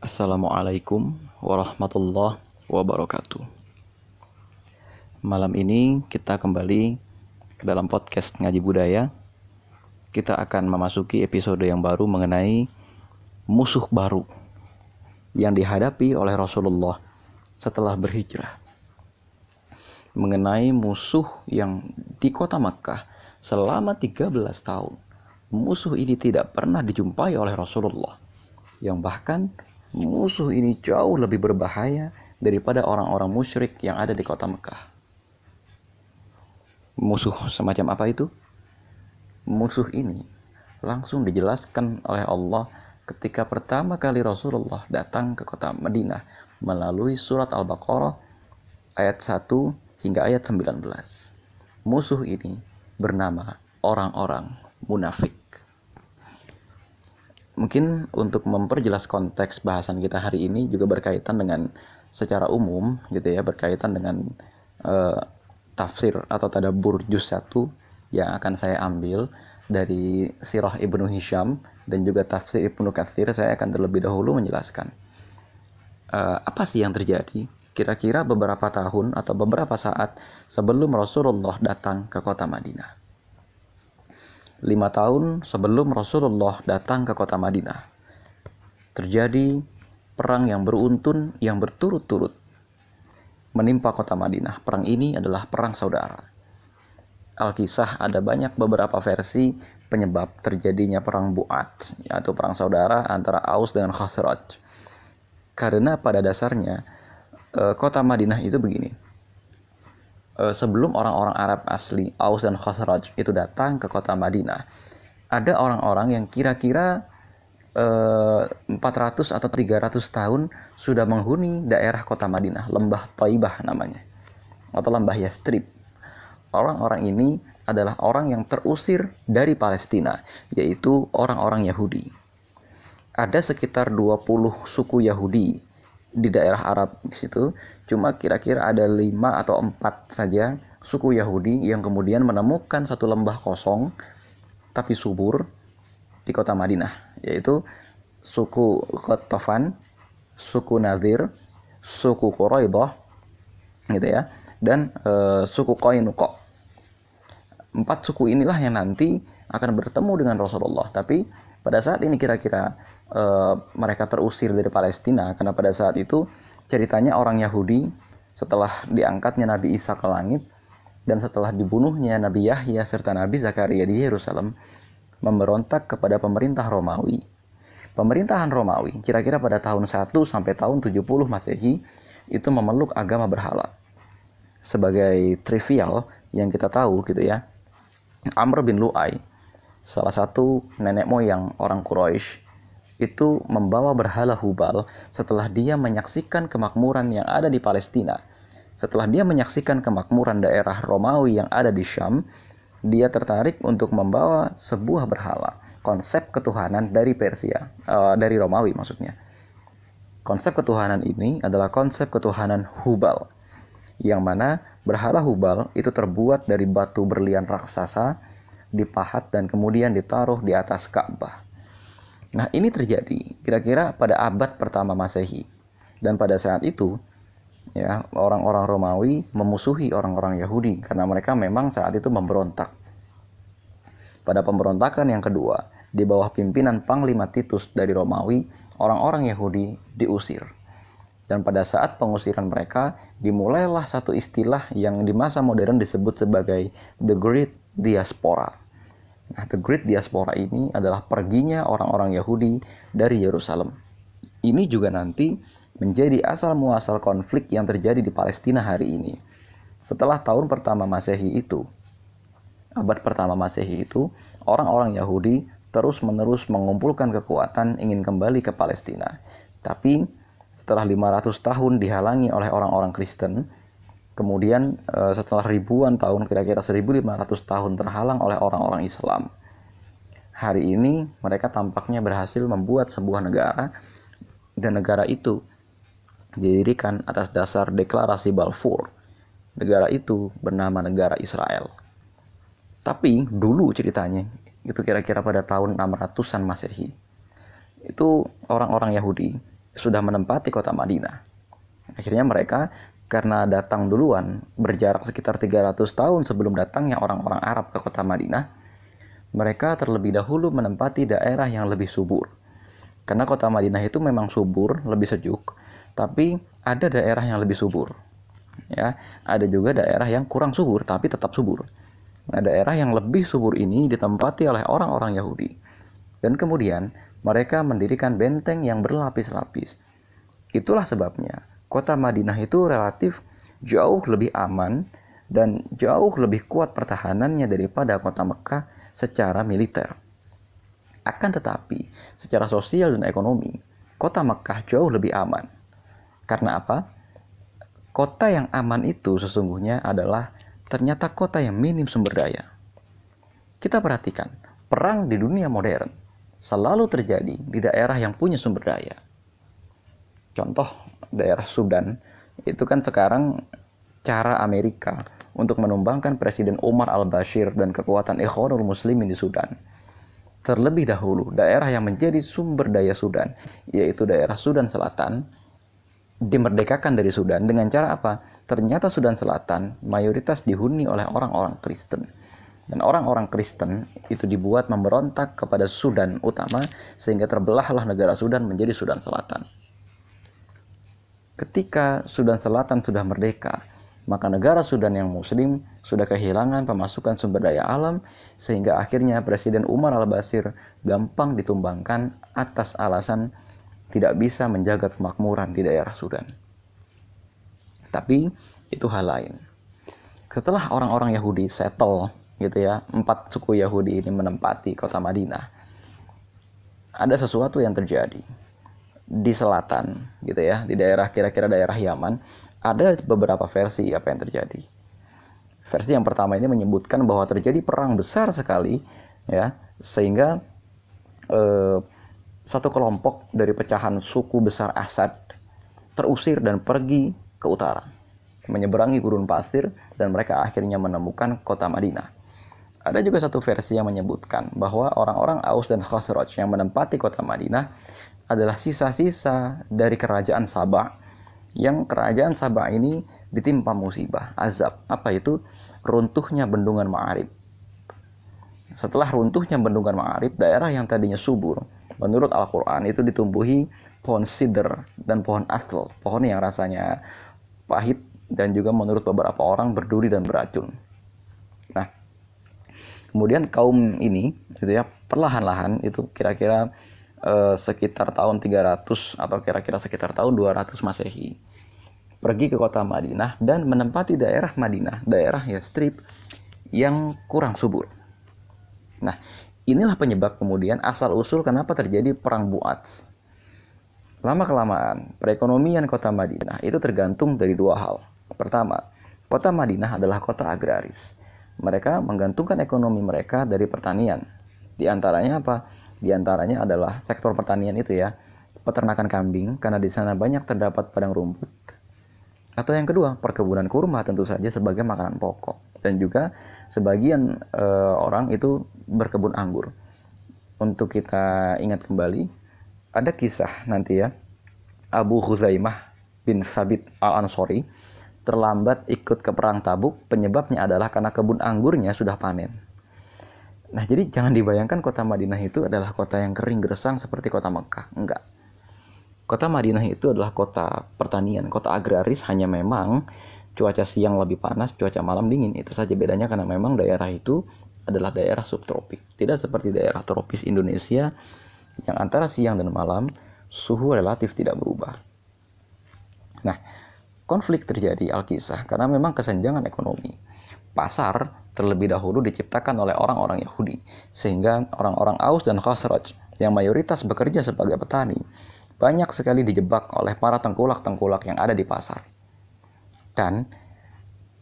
Assalamualaikum warahmatullahi wabarakatuh. Malam ini kita kembali ke dalam podcast Ngaji Budaya. Kita akan memasuki episode yang baru mengenai musuh baru yang dihadapi oleh Rasulullah setelah berhijrah. Mengenai musuh yang di kota Makkah selama 13 tahun. Musuh ini tidak pernah dijumpai oleh Rasulullah. Yang bahkan musuh ini jauh lebih berbahaya daripada orang-orang musyrik yang ada di kota Mekah. Musuh semacam apa itu? Musuh ini langsung dijelaskan oleh Allah ketika pertama kali Rasulullah datang ke kota Madinah melalui surat Al-Baqarah ayat 1 hingga ayat 19. Musuh ini bernama orang-orang munafik. Mungkin untuk memperjelas konteks bahasan kita hari ini juga berkaitan dengan secara umum gitu ya, berkaitan dengan uh, tafsir atau tadabur juz 1 yang akan saya ambil dari Sirah Ibnu Hisham dan juga tafsir Ibnu Katsir saya akan terlebih dahulu menjelaskan. Uh, apa sih yang terjadi? Kira-kira beberapa tahun atau beberapa saat sebelum Rasulullah datang ke kota Madinah lima tahun sebelum Rasulullah datang ke kota Madinah. Terjadi perang yang beruntun yang berturut-turut menimpa kota Madinah. Perang ini adalah perang saudara. Alkisah ada banyak beberapa versi penyebab terjadinya perang Buat yaitu perang saudara antara Aus dengan Khosraj. Karena pada dasarnya eh, kota Madinah itu begini sebelum orang-orang Arab asli Aus dan Khosraj itu datang ke kota Madinah, ada orang-orang yang kira-kira uh, eh, 400 atau 300 tahun sudah menghuni daerah kota Madinah, lembah Taibah namanya, atau lembah Yastrib. Orang-orang ini adalah orang yang terusir dari Palestina, yaitu orang-orang Yahudi. Ada sekitar 20 suku Yahudi di daerah Arab di situ cuma kira-kira ada lima atau empat saja suku Yahudi yang kemudian menemukan satu lembah kosong tapi subur di kota Madinah yaitu suku Khatafan, suku Nazir, suku Quraidah gitu ya dan e, suku Qainuqa. Empat suku inilah yang nanti akan bertemu dengan Rasulullah tapi pada saat ini kira-kira uh, mereka terusir dari Palestina karena pada saat itu ceritanya orang Yahudi setelah diangkatnya Nabi Isa ke langit dan setelah dibunuhnya Nabi Yahya serta Nabi Zakaria di Yerusalem memberontak kepada pemerintah Romawi. Pemerintahan Romawi kira-kira pada tahun 1 sampai tahun 70 Masehi itu memeluk agama berhala. Sebagai trivial yang kita tahu gitu ya. Amr bin Lu'ay salah satu nenek moyang orang Quraisy itu membawa berhala Hubal setelah dia menyaksikan kemakmuran yang ada di Palestina. Setelah dia menyaksikan kemakmuran daerah Romawi yang ada di Syam, dia tertarik untuk membawa sebuah berhala, konsep ketuhanan dari Persia, uh, dari Romawi maksudnya. Konsep ketuhanan ini adalah konsep ketuhanan Hubal, yang mana berhala Hubal itu terbuat dari batu berlian raksasa, dipahat dan kemudian ditaruh di atas Ka'bah. Nah, ini terjadi kira-kira pada abad pertama Masehi. Dan pada saat itu, ya, orang-orang Romawi memusuhi orang-orang Yahudi karena mereka memang saat itu memberontak. Pada pemberontakan yang kedua, di bawah pimpinan Panglima Titus dari Romawi, orang-orang Yahudi diusir. Dan pada saat pengusiran mereka, dimulailah satu istilah yang di masa modern disebut sebagai The Great Diaspora Nah, the Great Diaspora ini adalah perginya orang-orang Yahudi dari Yerusalem. Ini juga nanti menjadi asal muasal konflik yang terjadi di Palestina hari ini. Setelah tahun pertama Masehi itu, abad pertama Masehi itu, orang-orang Yahudi terus-menerus mengumpulkan kekuatan ingin kembali ke Palestina. Tapi setelah 500 tahun dihalangi oleh orang-orang Kristen, Kemudian eh, setelah ribuan tahun, kira-kira 1500 tahun terhalang oleh orang-orang Islam. Hari ini mereka tampaknya berhasil membuat sebuah negara dan negara itu didirikan atas dasar deklarasi Balfour. Negara itu bernama negara Israel. Tapi dulu ceritanya, itu kira-kira pada tahun 600-an Masehi. Itu orang-orang Yahudi sudah menempati kota Madinah. Akhirnya mereka karena datang duluan berjarak sekitar 300 tahun sebelum datangnya orang-orang Arab ke kota Madinah, mereka terlebih dahulu menempati daerah yang lebih subur. Karena kota Madinah itu memang subur, lebih sejuk, tapi ada daerah yang lebih subur. Ya, ada juga daerah yang kurang subur tapi tetap subur. Nah, daerah yang lebih subur ini ditempati oleh orang-orang Yahudi. Dan kemudian mereka mendirikan benteng yang berlapis-lapis. Itulah sebabnya kota Madinah itu relatif jauh lebih aman dan jauh lebih kuat pertahanannya daripada kota Mekah secara militer. Akan tetapi, secara sosial dan ekonomi, kota Mekah jauh lebih aman. Karena apa? Kota yang aman itu sesungguhnya adalah ternyata kota yang minim sumber daya. Kita perhatikan, perang di dunia modern selalu terjadi di daerah yang punya sumber daya. Contoh daerah Sudan itu kan sekarang cara Amerika untuk menumbangkan Presiden Umar al-Bashir dan kekuatan Ikhwanul Muslimin di Sudan. Terlebih dahulu, daerah yang menjadi sumber daya Sudan, yaitu daerah Sudan Selatan, dimerdekakan dari Sudan dengan cara apa? Ternyata Sudan Selatan mayoritas dihuni oleh orang-orang Kristen. Dan orang-orang Kristen itu dibuat memberontak kepada Sudan utama sehingga terbelahlah negara Sudan menjadi Sudan Selatan. Ketika Sudan Selatan sudah merdeka, maka negara Sudan yang muslim sudah kehilangan pemasukan sumber daya alam sehingga akhirnya Presiden Umar al-Basir gampang ditumbangkan atas alasan tidak bisa menjaga kemakmuran di daerah Sudan. Tapi itu hal lain. Setelah orang-orang Yahudi settle gitu ya, empat suku Yahudi ini menempati kota Madinah. Ada sesuatu yang terjadi di selatan gitu ya, di daerah kira-kira daerah Yaman, ada beberapa versi apa yang terjadi. Versi yang pertama ini menyebutkan bahwa terjadi perang besar sekali ya, sehingga eh, satu kelompok dari pecahan suku besar Asad terusir dan pergi ke utara, menyeberangi gurun pasir dan mereka akhirnya menemukan kota Madinah. Ada juga satu versi yang menyebutkan bahwa orang-orang Aus dan Khosroj yang menempati kota Madinah adalah sisa-sisa dari kerajaan Sabah yang kerajaan Sabah ini ditimpa musibah, azab. Apa itu? Runtuhnya bendungan Ma'arib. Setelah runtuhnya bendungan Ma'arib, daerah yang tadinya subur menurut Al-Quran itu ditumbuhi pohon sider dan pohon asl, pohon yang rasanya pahit dan juga menurut beberapa orang berduri dan beracun. Nah, kemudian kaum ini gitu ya perlahan-lahan itu kira-kira eh, sekitar tahun 300 atau kira-kira sekitar tahun 200 Masehi pergi ke kota Madinah dan menempati daerah Madinah, daerah ya strip yang kurang subur. Nah, Inilah penyebab kemudian asal-usul kenapa terjadi perang Buats. Lama kelamaan, perekonomian kota Madinah itu tergantung dari dua hal. Pertama, kota Madinah adalah kota agraris. Mereka menggantungkan ekonomi mereka dari pertanian. Di antaranya apa? Di antaranya adalah sektor pertanian itu ya, peternakan kambing karena di sana banyak terdapat padang rumput. Atau yang kedua, perkebunan kurma tentu saja sebagai makanan pokok dan juga sebagian uh, orang itu berkebun anggur. Untuk kita ingat kembali, ada kisah nanti ya, Abu Huzaimah bin Sabit al-Ansori terlambat ikut ke perang Tabuk, penyebabnya adalah karena kebun anggurnya sudah panen. Nah, jadi jangan dibayangkan kota Madinah itu adalah kota yang kering gersang seperti kota Mekah. Enggak. Kota Madinah itu adalah kota pertanian, kota agraris, hanya memang cuaca siang lebih panas, cuaca malam dingin. Itu saja bedanya karena memang daerah itu adalah daerah subtropik. Tidak seperti daerah tropis Indonesia yang antara siang dan malam suhu relatif tidak berubah. Nah, konflik terjadi Alkisah karena memang kesenjangan ekonomi. Pasar terlebih dahulu diciptakan oleh orang-orang Yahudi, sehingga orang-orang Aus dan Khosroj yang mayoritas bekerja sebagai petani banyak sekali dijebak oleh para tengkulak-tengkulak yang ada di pasar dan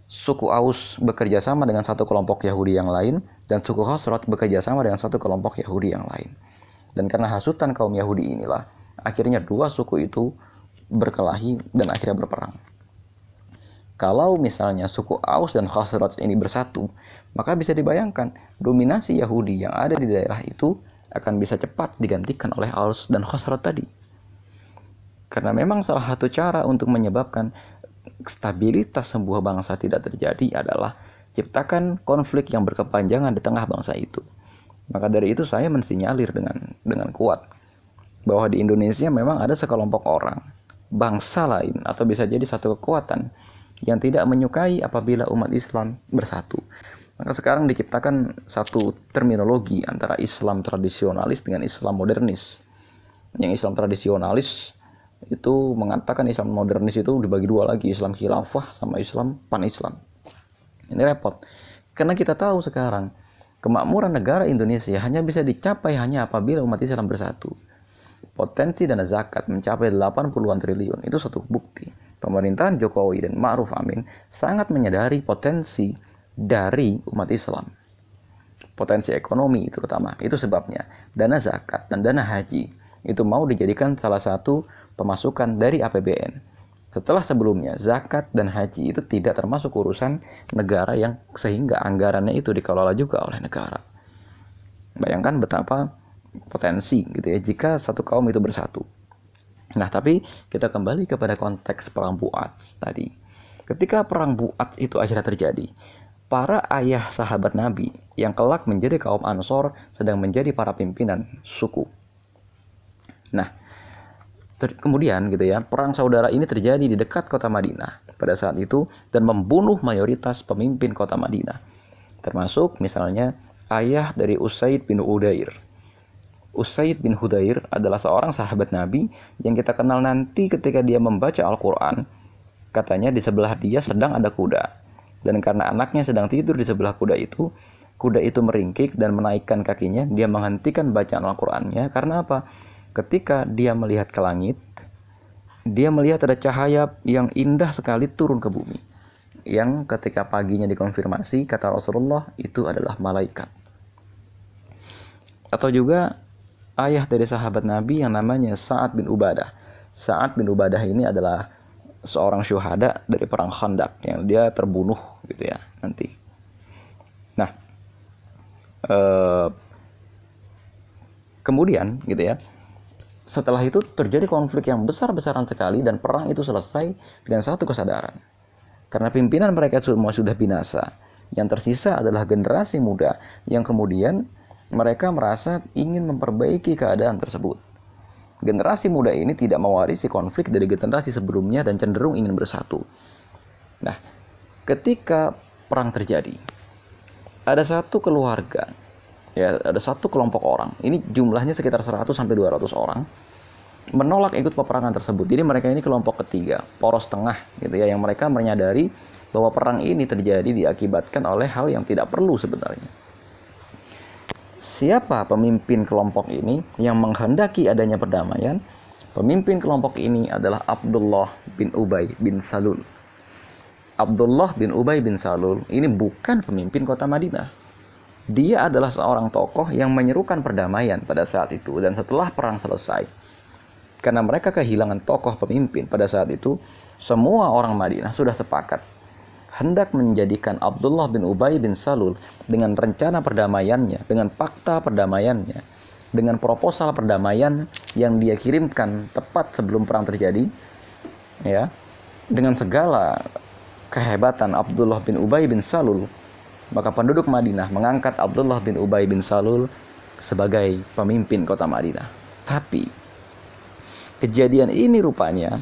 suku Aus bekerja sama dengan satu kelompok Yahudi yang lain dan suku Khosrot bekerja sama dengan satu kelompok Yahudi yang lain. Dan karena hasutan kaum Yahudi inilah, akhirnya dua suku itu berkelahi dan akhirnya berperang. Kalau misalnya suku Aus dan Khosrot ini bersatu, maka bisa dibayangkan dominasi Yahudi yang ada di daerah itu akan bisa cepat digantikan oleh Aus dan Khosrot tadi. Karena memang salah satu cara untuk menyebabkan stabilitas sebuah bangsa tidak terjadi adalah ciptakan konflik yang berkepanjangan di tengah bangsa itu. Maka dari itu saya mensinyalir dengan dengan kuat bahwa di Indonesia memang ada sekelompok orang, bangsa lain atau bisa jadi satu kekuatan yang tidak menyukai apabila umat Islam bersatu. Maka sekarang diciptakan satu terminologi antara Islam tradisionalis dengan Islam modernis. Yang Islam tradisionalis itu mengatakan Islam modernis itu dibagi dua lagi, Islam khilafah sama Islam pan-Islam. Ini repot. Karena kita tahu sekarang kemakmuran negara Indonesia hanya bisa dicapai hanya apabila umat Islam bersatu. Potensi dana zakat mencapai 80-an triliun itu satu bukti. Pemerintahan Jokowi dan Ma'ruf Amin sangat menyadari potensi dari umat Islam. Potensi ekonomi terutama. Itu sebabnya dana zakat dan dana haji itu mau dijadikan salah satu pemasukan dari APBN. Setelah sebelumnya, zakat dan haji itu tidak termasuk urusan negara yang sehingga anggarannya itu dikelola juga oleh negara. Bayangkan betapa potensi gitu ya jika satu kaum itu bersatu. Nah, tapi kita kembali kepada konteks perang Buat tadi. Ketika perang Buat itu akhirnya terjadi, para ayah sahabat Nabi yang kelak menjadi kaum Ansor sedang menjadi para pimpinan suku. Nah, kemudian gitu ya, perang saudara ini terjadi di dekat kota Madinah pada saat itu dan membunuh mayoritas pemimpin kota Madinah. Termasuk misalnya ayah dari Usaid bin Udair. Usaid bin Hudair adalah seorang sahabat Nabi yang kita kenal nanti ketika dia membaca Al-Quran. Katanya di sebelah dia sedang ada kuda. Dan karena anaknya sedang tidur di sebelah kuda itu, kuda itu meringkik dan menaikkan kakinya. Dia menghentikan bacaan Al-Qurannya. Karena apa? ketika dia melihat ke langit, dia melihat ada cahaya yang indah sekali turun ke bumi. Yang ketika paginya dikonfirmasi, kata Rasulullah, itu adalah malaikat. Atau juga ayah dari sahabat Nabi yang namanya Sa'ad bin Ubadah. Sa'ad bin Ubadah ini adalah seorang syuhada dari perang Khandak yang dia terbunuh gitu ya nanti. Nah, eh, kemudian gitu ya setelah itu terjadi konflik yang besar-besaran sekali dan perang itu selesai dengan satu kesadaran. Karena pimpinan mereka semua sudah binasa. Yang tersisa adalah generasi muda yang kemudian mereka merasa ingin memperbaiki keadaan tersebut. Generasi muda ini tidak mewarisi konflik dari generasi sebelumnya dan cenderung ingin bersatu. Nah, ketika perang terjadi, ada satu keluarga ya ada satu kelompok orang ini jumlahnya sekitar 100 sampai 200 orang menolak ikut peperangan tersebut. Jadi mereka ini kelompok ketiga, poros tengah gitu ya yang mereka menyadari bahwa perang ini terjadi diakibatkan oleh hal yang tidak perlu sebenarnya. Siapa pemimpin kelompok ini yang menghendaki adanya perdamaian? Pemimpin kelompok ini adalah Abdullah bin Ubay bin Salul. Abdullah bin Ubay bin Salul ini bukan pemimpin kota Madinah dia adalah seorang tokoh yang menyerukan perdamaian pada saat itu dan setelah perang selesai. Karena mereka kehilangan tokoh pemimpin pada saat itu, semua orang Madinah sudah sepakat hendak menjadikan Abdullah bin Ubay bin Salul dengan rencana perdamaiannya, dengan fakta perdamaiannya, dengan proposal perdamaian yang dia kirimkan tepat sebelum perang terjadi, ya, dengan segala kehebatan Abdullah bin Ubay bin Salul maka penduduk Madinah mengangkat Abdullah bin Ubay bin Salul sebagai pemimpin kota Madinah. Tapi kejadian ini rupanya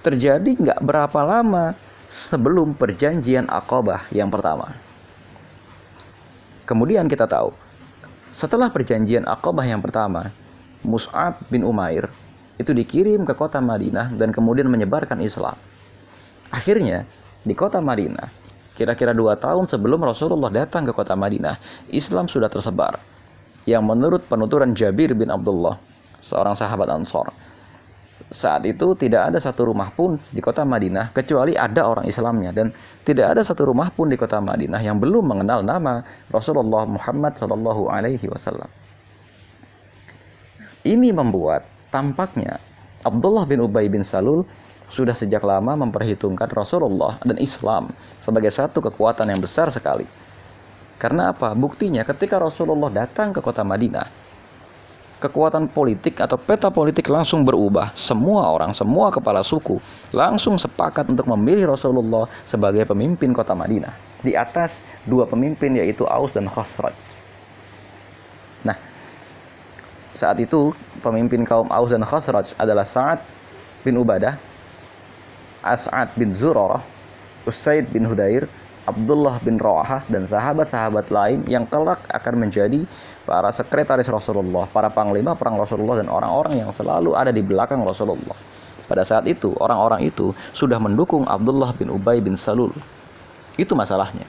terjadi nggak berapa lama sebelum perjanjian Aqabah yang pertama. Kemudian kita tahu, setelah perjanjian Aqabah yang pertama, Mus'ab bin Umair itu dikirim ke kota Madinah dan kemudian menyebarkan Islam. Akhirnya, di kota Madinah, Kira-kira dua tahun sebelum Rasulullah datang ke kota Madinah, Islam sudah tersebar. Yang menurut penuturan Jabir bin Abdullah, seorang sahabat Ansor, saat itu tidak ada satu rumah pun di kota Madinah kecuali ada orang Islamnya dan tidak ada satu rumah pun di kota Madinah yang belum mengenal nama Rasulullah Muhammad Shallallahu Alaihi Wasallam. Ini membuat tampaknya Abdullah bin Ubay bin Salul sudah sejak lama memperhitungkan Rasulullah dan Islam sebagai satu kekuatan yang besar sekali. Karena apa? Buktinya ketika Rasulullah datang ke kota Madinah, kekuatan politik atau peta politik langsung berubah. Semua orang, semua kepala suku langsung sepakat untuk memilih Rasulullah sebagai pemimpin kota Madinah. Di atas dua pemimpin yaitu Aus dan Khosraj. Nah, saat itu pemimpin kaum Aus dan Khosraj adalah Sa'ad bin Ubadah, As'ad bin Zurarah, Usaid bin Hudair, Abdullah bin Rawahah dan sahabat-sahabat lain yang kelak akan menjadi para sekretaris Rasulullah, para panglima perang Rasulullah dan orang-orang yang selalu ada di belakang Rasulullah. Pada saat itu, orang-orang itu sudah mendukung Abdullah bin Ubay bin Salul. Itu masalahnya.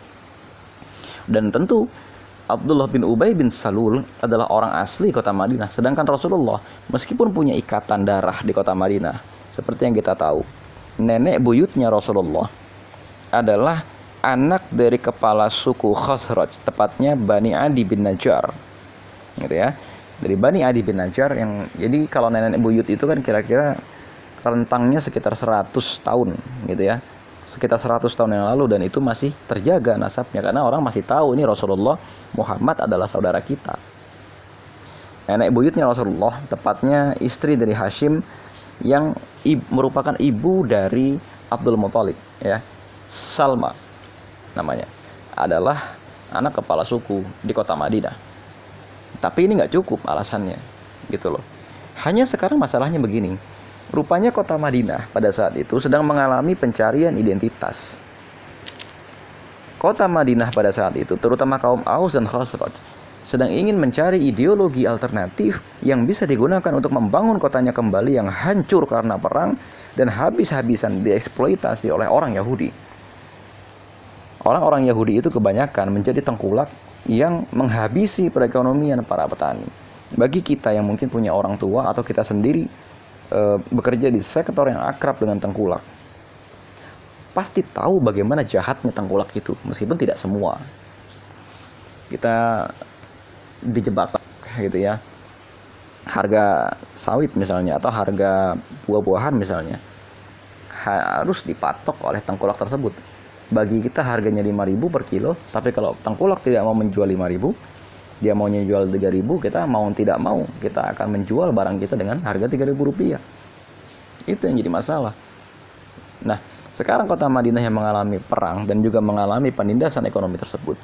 Dan tentu Abdullah bin Ubay bin Salul adalah orang asli kota Madinah, sedangkan Rasulullah meskipun punya ikatan darah di kota Madinah, seperti yang kita tahu, nenek buyutnya Rasulullah adalah anak dari kepala suku Khazraj, tepatnya Bani Adi bin Najjar. Gitu ya. Dari Bani Adi bin Najjar yang jadi kalau nenek buyut itu kan kira-kira rentangnya sekitar 100 tahun gitu ya. Sekitar 100 tahun yang lalu dan itu masih terjaga nasabnya karena orang masih tahu ini Rasulullah Muhammad adalah saudara kita. Nenek buyutnya Rasulullah, tepatnya istri dari Hashim yang merupakan ibu dari Abdul Muthalib ya. Salma namanya adalah anak kepala suku di kota Madinah. Tapi ini nggak cukup alasannya, gitu loh. Hanya sekarang masalahnya begini, rupanya kota Madinah pada saat itu sedang mengalami pencarian identitas. Kota Madinah pada saat itu, terutama kaum Aus dan Khosraj, sedang ingin mencari ideologi alternatif yang bisa digunakan untuk membangun kotanya kembali yang hancur karena perang dan habis-habisan dieksploitasi oleh orang Yahudi. Orang-orang Yahudi itu kebanyakan menjadi tengkulak yang menghabisi perekonomian para petani. Bagi kita yang mungkin punya orang tua atau kita sendiri e, bekerja di sektor yang akrab dengan tengkulak, pasti tahu bagaimana jahatnya tengkulak itu, meskipun tidak semua. Kita dijebak gitu ya. Harga sawit misalnya atau harga buah-buahan misalnya harus dipatok oleh tengkulak tersebut bagi kita harganya 5000 per kilo tapi kalau tengkulak tidak mau menjual 5000 dia maunya jual 3000 kita mau tidak mau kita akan menjual barang kita dengan harga 3000 rupiah. Itu yang jadi masalah. Nah sekarang kota Madinah yang mengalami perang dan juga mengalami penindasan ekonomi tersebut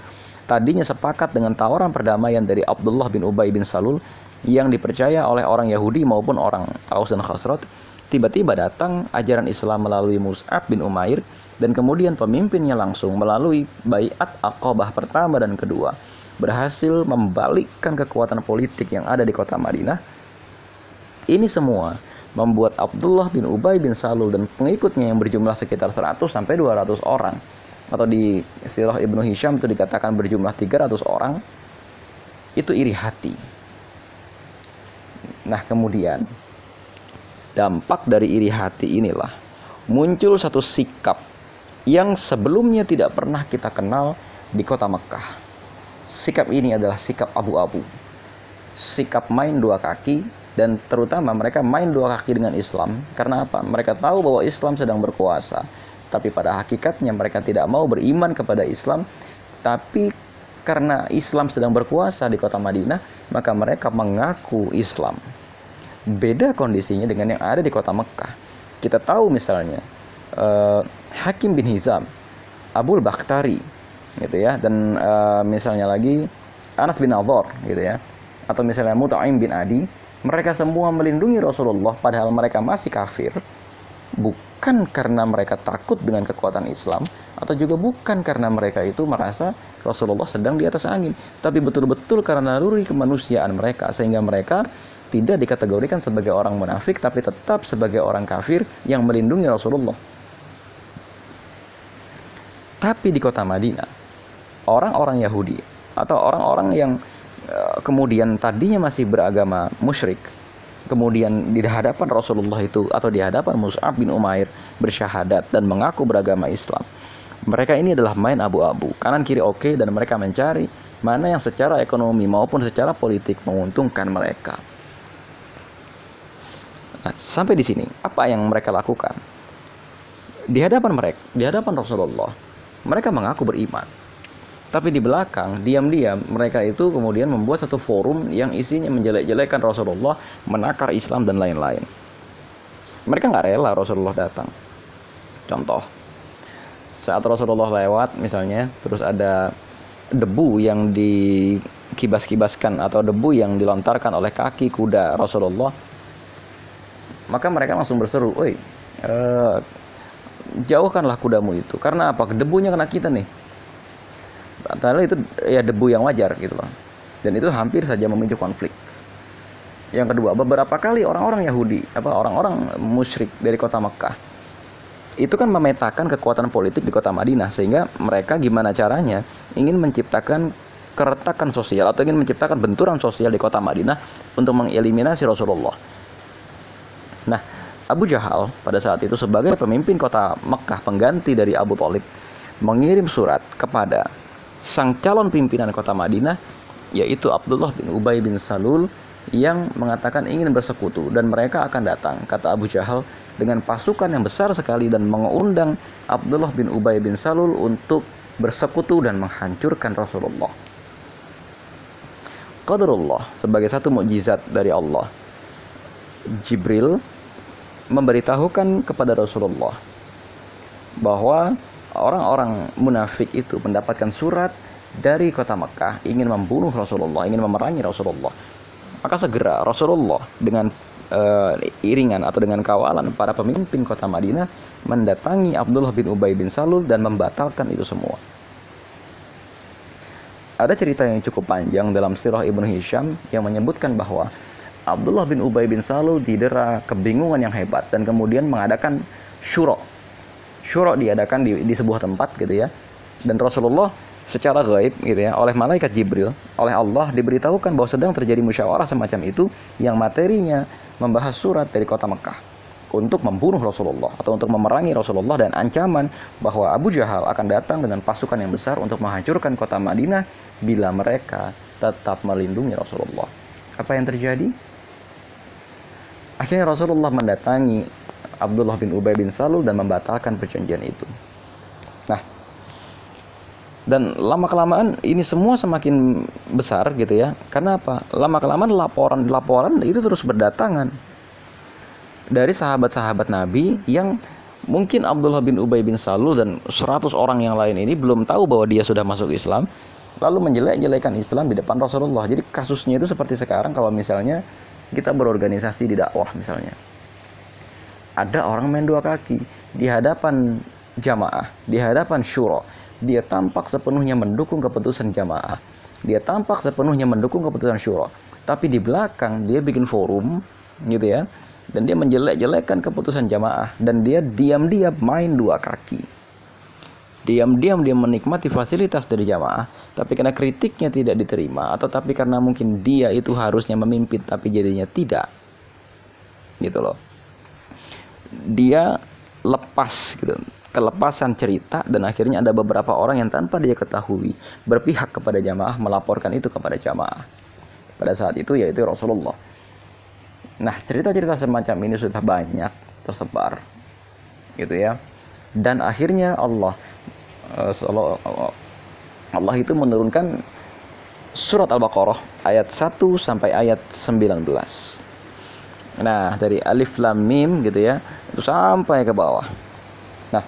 tadinya sepakat dengan tawaran perdamaian dari Abdullah bin Ubay bin Salul yang dipercaya oleh orang Yahudi maupun orang Aus dan tiba-tiba datang ajaran Islam melalui Mus'ab bin Umair dan kemudian pemimpinnya langsung melalui Bayat Aqabah pertama dan kedua berhasil membalikkan kekuatan politik yang ada di kota Madinah. Ini semua membuat Abdullah bin Ubay bin Salul dan pengikutnya yang berjumlah sekitar 100 sampai 200 orang atau di istilah Ibnu Hisham itu dikatakan berjumlah 300 orang itu iri hati. Nah, kemudian Dampak dari iri hati inilah muncul satu sikap yang sebelumnya tidak pernah kita kenal di kota Mekah. Sikap ini adalah sikap abu-abu. Sikap main dua kaki dan terutama mereka main dua kaki dengan Islam karena apa? Mereka tahu bahwa Islam sedang berkuasa, tapi pada hakikatnya mereka tidak mau beriman kepada Islam, tapi karena Islam sedang berkuasa di kota Madinah, maka mereka mengaku Islam beda kondisinya dengan yang ada di kota Mekah. Kita tahu misalnya uh, Hakim bin Hizam, Abul Bakhtari, gitu ya, dan uh, misalnya lagi Anas bin Awar, gitu ya, atau misalnya Mut'aim bin Adi, mereka semua melindungi Rasulullah padahal mereka masih kafir, bukan karena mereka takut dengan kekuatan Islam, atau juga bukan karena mereka itu merasa Rasulullah sedang di atas angin, tapi betul-betul karena naluri kemanusiaan mereka sehingga mereka tidak dikategorikan sebagai orang munafik tapi tetap sebagai orang kafir yang melindungi Rasulullah. Tapi di kota Madinah, orang-orang Yahudi atau orang-orang yang eh, kemudian tadinya masih beragama musyrik, kemudian di hadapan Rasulullah itu atau di hadapan Mus'ab bin Umair bersyahadat dan mengaku beragama Islam. Mereka ini adalah main abu-abu, kanan kiri oke dan mereka mencari mana yang secara ekonomi maupun secara politik menguntungkan mereka. Nah, sampai di sini, apa yang mereka lakukan? Di hadapan mereka, di hadapan Rasulullah, mereka mengaku beriman. Tapi di belakang, diam-diam mereka itu kemudian membuat satu forum yang isinya menjelek-jelekan Rasulullah, menakar Islam dan lain-lain. Mereka nggak rela Rasulullah datang. Contoh, saat Rasulullah lewat misalnya, terus ada debu yang dikibas-kibaskan atau debu yang dilontarkan oleh kaki kuda Rasulullah, maka mereka langsung berseru, "Oi, uh, jauhkanlah kudamu itu." Karena apa? Debunya kena kita nih Padahal itu ya debu yang wajar gitu loh. Dan itu hampir saja memicu konflik. Yang kedua, beberapa kali orang-orang Yahudi, apa orang-orang musyrik dari kota Mekah itu kan memetakan kekuatan politik di kota Madinah sehingga mereka gimana caranya ingin menciptakan keretakan sosial atau ingin menciptakan benturan sosial di kota Madinah untuk mengeliminasi Rasulullah. Nah, Abu Jahal pada saat itu sebagai pemimpin kota Mekah pengganti dari Abu Talib mengirim surat kepada sang calon pimpinan kota Madinah yaitu Abdullah bin Ubay bin Salul yang mengatakan ingin bersekutu dan mereka akan datang kata Abu Jahal dengan pasukan yang besar sekali dan mengundang Abdullah bin Ubay bin Salul untuk bersekutu dan menghancurkan Rasulullah. Qadarullah sebagai satu mukjizat dari Allah. Jibril memberitahukan kepada Rasulullah bahwa orang-orang munafik itu mendapatkan surat dari kota Mekah ingin membunuh Rasulullah, ingin memerangi Rasulullah. Maka segera Rasulullah dengan uh, iringan atau dengan kawalan para pemimpin kota Madinah mendatangi Abdullah bin Ubay bin Salul dan membatalkan itu semua. Ada cerita yang cukup panjang dalam sirah Ibnu Hisham yang menyebutkan bahwa Abdullah bin Ubay bin Salul didera kebingungan yang hebat dan kemudian mengadakan syuro syuro diadakan di, di sebuah tempat gitu ya dan Rasulullah secara gaib gitu ya oleh malaikat Jibril oleh Allah diberitahukan bahwa sedang terjadi musyawarah semacam itu yang materinya membahas surat dari kota Mekah untuk membunuh Rasulullah atau untuk memerangi Rasulullah dan ancaman bahwa Abu Jahal akan datang dengan pasukan yang besar untuk menghancurkan kota Madinah bila mereka tetap melindungi Rasulullah. Apa yang terjadi? Akhirnya Rasulullah mendatangi Abdullah bin Ubay bin Salul dan membatalkan perjanjian itu. Nah, dan lama kelamaan ini semua semakin besar gitu ya. Karena apa? Lama kelamaan laporan-laporan itu terus berdatangan dari sahabat-sahabat Nabi yang mungkin Abdullah bin Ubay bin Salul dan 100 orang yang lain ini belum tahu bahwa dia sudah masuk Islam lalu menjelek-jelekan Islam di depan Rasulullah. Jadi kasusnya itu seperti sekarang kalau misalnya kita berorganisasi di dakwah misalnya ada orang main dua kaki di hadapan jamaah, di hadapan syuro. Dia tampak sepenuhnya mendukung keputusan jamaah. Dia tampak sepenuhnya mendukung keputusan syuro. Tapi di belakang dia bikin forum gitu ya. Dan dia menjelek-jelekkan keputusan jamaah dan dia diam-diam main dua kaki. Diam-diam dia menikmati fasilitas dari jamaah, tapi karena kritiknya tidak diterima atau tapi karena mungkin dia itu harusnya memimpin tapi jadinya tidak. Gitu loh. Dia lepas gitu. Kelepasan cerita dan akhirnya ada beberapa orang yang tanpa dia ketahui berpihak kepada jamaah melaporkan itu kepada jamaah. Pada saat itu yaitu Rasulullah. Nah cerita-cerita semacam ini sudah banyak tersebar. Gitu ya. Dan akhirnya Allah Allah itu menurunkan surat Al-Baqarah ayat 1 sampai ayat 19 Nah, dari alif lam mim gitu ya, itu sampai ke bawah. Nah,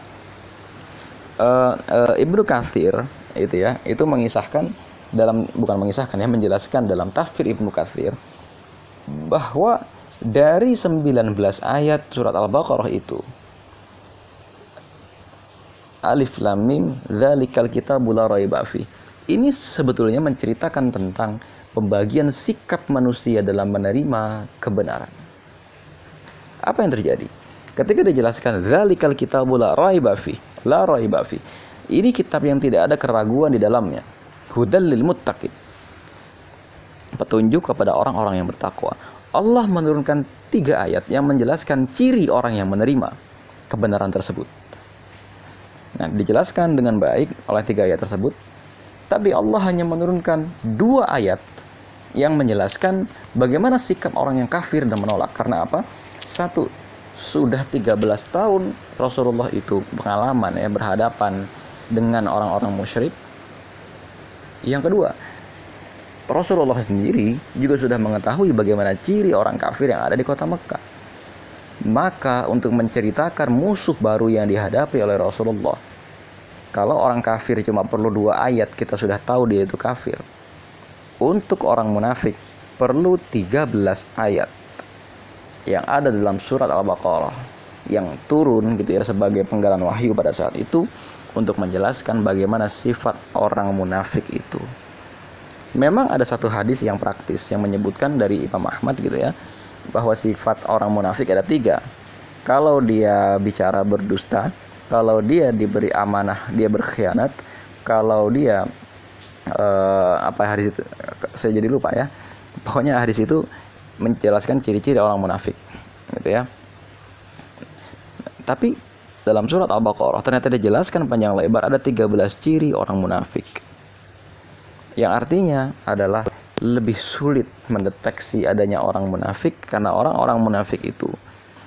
uh, uh, Ibnu Katsir itu ya, itu mengisahkan dalam bukan mengisahkan ya, menjelaskan dalam tafsir Ibnu Katsir bahwa dari 19 ayat surat Al-Baqarah itu Alif Lam Mim Dzalikal Kitabul La Raiba Ini sebetulnya menceritakan tentang pembagian sikap manusia dalam menerima kebenaran. Apa yang terjadi? Ketika dijelaskan zalikal kitabul la raiba la raiba. Ini kitab yang tidak ada keraguan di dalamnya. Hudal lil muttaqin. Petunjuk kepada orang-orang yang bertakwa. Allah menurunkan tiga ayat yang menjelaskan ciri orang yang menerima kebenaran tersebut. Nah, dijelaskan dengan baik oleh tiga ayat tersebut. Tapi Allah hanya menurunkan dua ayat yang menjelaskan bagaimana sikap orang yang kafir dan menolak. Karena apa? Satu, sudah 13 tahun Rasulullah itu pengalaman ya berhadapan dengan orang-orang musyrik Yang kedua, Rasulullah sendiri juga sudah mengetahui bagaimana ciri orang kafir yang ada di kota Mekah. Maka untuk menceritakan musuh baru yang dihadapi oleh Rasulullah, kalau orang kafir cuma perlu dua ayat kita sudah tahu dia itu kafir. Untuk orang munafik perlu 13 ayat yang ada dalam surat Al-Baqarah yang turun gitu ya sebagai penggalan wahyu pada saat itu untuk menjelaskan bagaimana sifat orang munafik itu. Memang ada satu hadis yang praktis yang menyebutkan dari Imam Ahmad gitu ya bahwa sifat orang munafik ada tiga. Kalau dia bicara berdusta, kalau dia diberi amanah dia berkhianat, kalau dia uh, apa hadis itu saya jadi lupa ya. Pokoknya hadis itu menjelaskan ciri-ciri orang munafik gitu ya. Tapi dalam surat Al-Baqarah ternyata dijelaskan panjang lebar ada 13 ciri orang munafik yang artinya adalah lebih sulit mendeteksi adanya orang munafik karena orang-orang munafik itu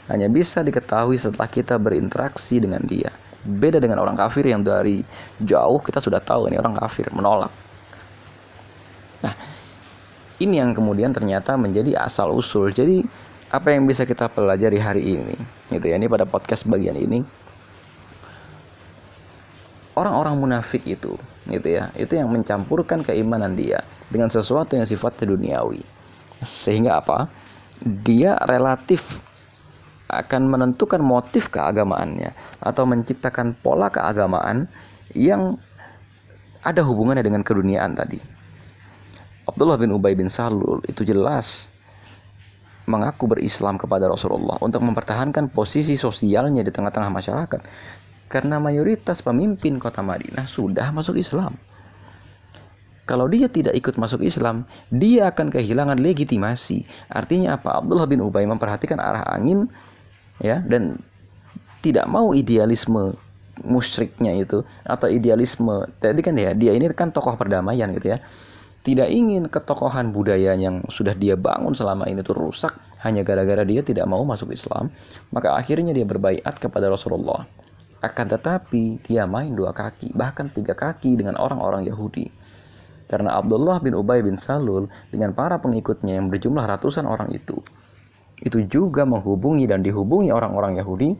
hanya bisa diketahui setelah kita berinteraksi dengan dia. Beda dengan orang kafir yang dari jauh kita sudah tahu ini orang kafir, menolak. Nah, ini yang kemudian ternyata menjadi asal usul. Jadi apa yang bisa kita pelajari hari ini? Gitu ya, ini pada podcast bagian ini orang-orang munafik itu gitu ya itu yang mencampurkan keimanan dia dengan sesuatu yang sifatnya duniawi. Sehingga apa? Dia relatif akan menentukan motif keagamaannya atau menciptakan pola keagamaan yang ada hubungannya dengan keduniaan tadi. Abdullah bin Ubay bin Salul itu jelas mengaku berislam kepada Rasulullah untuk mempertahankan posisi sosialnya di tengah-tengah masyarakat karena mayoritas pemimpin kota Madinah sudah masuk Islam. Kalau dia tidak ikut masuk Islam, dia akan kehilangan legitimasi. Artinya apa? Abdullah bin Ubay memperhatikan arah angin ya dan tidak mau idealisme musyriknya itu atau idealisme tadi kan ya dia ini kan tokoh perdamaian gitu ya tidak ingin ketokohan budaya yang sudah dia bangun selama ini itu rusak hanya gara-gara dia tidak mau masuk Islam maka akhirnya dia berbaiat kepada Rasulullah akan tetapi dia main dua kaki, bahkan tiga kaki dengan orang-orang Yahudi. Karena Abdullah bin Ubay bin Salul dengan para pengikutnya yang berjumlah ratusan orang itu, itu juga menghubungi dan dihubungi orang-orang Yahudi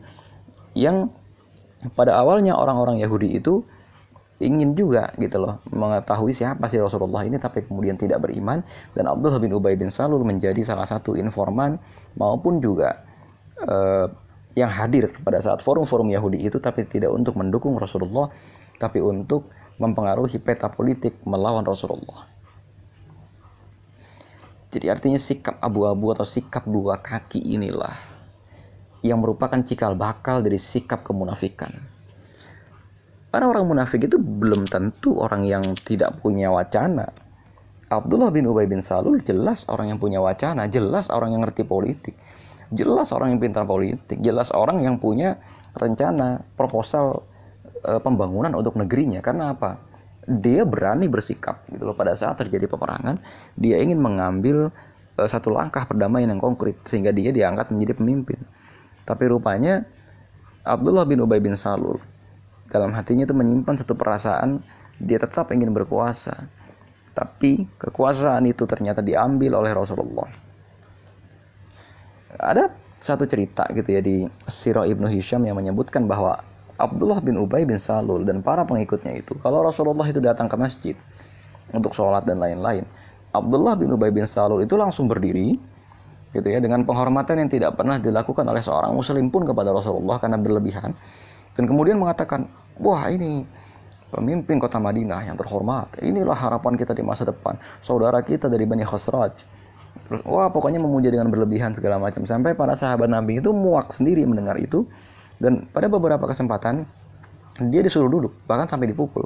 yang pada awalnya orang-orang Yahudi itu ingin juga gitu loh mengetahui siapa sih Rasulullah ini tapi kemudian tidak beriman dan Abdullah bin Ubay bin Salul menjadi salah satu informan maupun juga uh, yang hadir pada saat forum-forum Yahudi itu tapi tidak untuk mendukung Rasulullah tapi untuk mempengaruhi peta politik melawan Rasulullah. Jadi artinya sikap abu-abu atau sikap dua kaki inilah yang merupakan cikal bakal dari sikap kemunafikan. Karena orang munafik itu belum tentu orang yang tidak punya wacana. Abdullah bin Ubay bin Salul jelas orang yang punya wacana, jelas orang yang ngerti politik jelas orang yang pintar politik, jelas orang yang punya rencana proposal e, pembangunan untuk negerinya. Karena apa? Dia berani bersikap gitu loh pada saat terjadi peperangan, dia ingin mengambil e, satu langkah perdamaian yang konkret sehingga dia diangkat menjadi pemimpin. Tapi rupanya Abdullah bin Ubay bin Salul dalam hatinya itu menyimpan satu perasaan dia tetap ingin berkuasa. Tapi kekuasaan itu ternyata diambil oleh Rasulullah ada satu cerita gitu ya di Sirah Ibnu Hisham yang menyebutkan bahwa Abdullah bin Ubay bin Salul dan para pengikutnya itu kalau Rasulullah itu datang ke masjid untuk sholat dan lain-lain Abdullah bin Ubay bin Salul itu langsung berdiri gitu ya dengan penghormatan yang tidak pernah dilakukan oleh seorang muslim pun kepada Rasulullah karena berlebihan. Dan kemudian mengatakan wah ini pemimpin kota Madinah yang terhormat. Inilah harapan kita di masa depan. Saudara kita dari Bani Khosraj Terus wah pokoknya memuja dengan berlebihan segala macam sampai para sahabat Nabi itu muak sendiri mendengar itu dan pada beberapa kesempatan dia disuruh duduk bahkan sampai dipukul.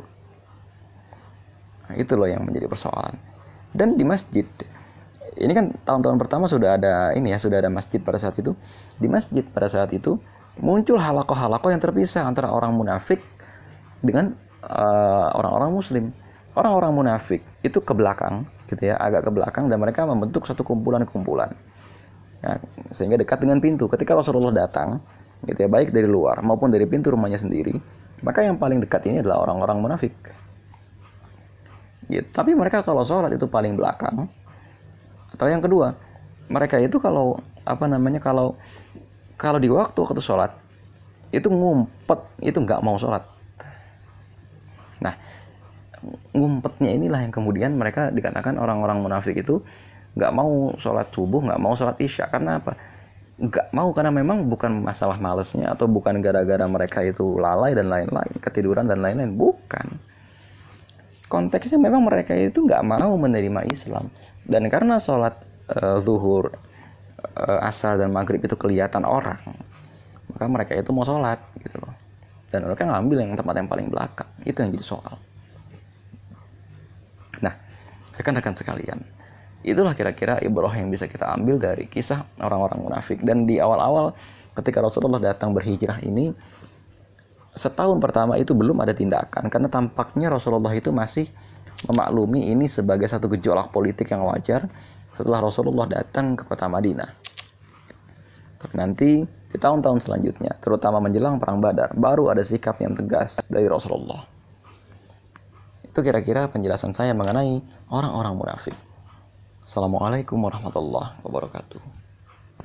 Nah, itu loh yang menjadi persoalan. Dan di masjid ini kan tahun-tahun pertama sudah ada ini ya sudah ada masjid pada saat itu. Di masjid pada saat itu muncul halakoh-halakoh yang terpisah antara orang munafik dengan eh, orang-orang uh, muslim. Orang-orang munafik itu ke belakang gitu ya agak ke belakang dan mereka membentuk satu kumpulan-kumpulan. Ya, sehingga dekat dengan pintu. Ketika Rasulullah datang gitu ya baik dari luar maupun dari pintu rumahnya sendiri maka yang paling dekat ini adalah orang-orang munafik. Gitu. tapi mereka kalau sholat itu paling belakang atau yang kedua mereka itu kalau apa namanya kalau kalau di waktu waktu sholat itu ngumpet itu nggak mau sholat. Nah ngumpetnya inilah yang kemudian mereka dikatakan orang-orang munafik itu nggak mau sholat subuh nggak mau sholat isya. Karena apa? Nggak mau karena memang bukan masalah malesnya atau bukan gara-gara mereka itu lalai dan lain-lain ketiduran dan lain-lain. Bukan. Konteksnya memang mereka itu nggak mau menerima Islam. Dan karena sholat uh, zuhur uh, asar dan maghrib itu kelihatan orang maka mereka itu mau sholat gitu loh. Dan mereka ngambil yang tempat yang paling belakang. Itu yang jadi soal nah rekan-rekan sekalian itulah kira-kira ibrah yang bisa kita ambil dari kisah orang-orang munafik dan di awal-awal ketika Rasulullah datang berhijrah ini setahun pertama itu belum ada tindakan karena tampaknya Rasulullah itu masih memaklumi ini sebagai satu gejolak politik yang wajar setelah Rasulullah datang ke kota Madinah. Tapi nanti di tahun-tahun selanjutnya, terutama menjelang perang Badar, baru ada sikap yang tegas dari Rasulullah. Itu kira-kira penjelasan saya mengenai orang-orang munafik. Assalamualaikum warahmatullahi wabarakatuh.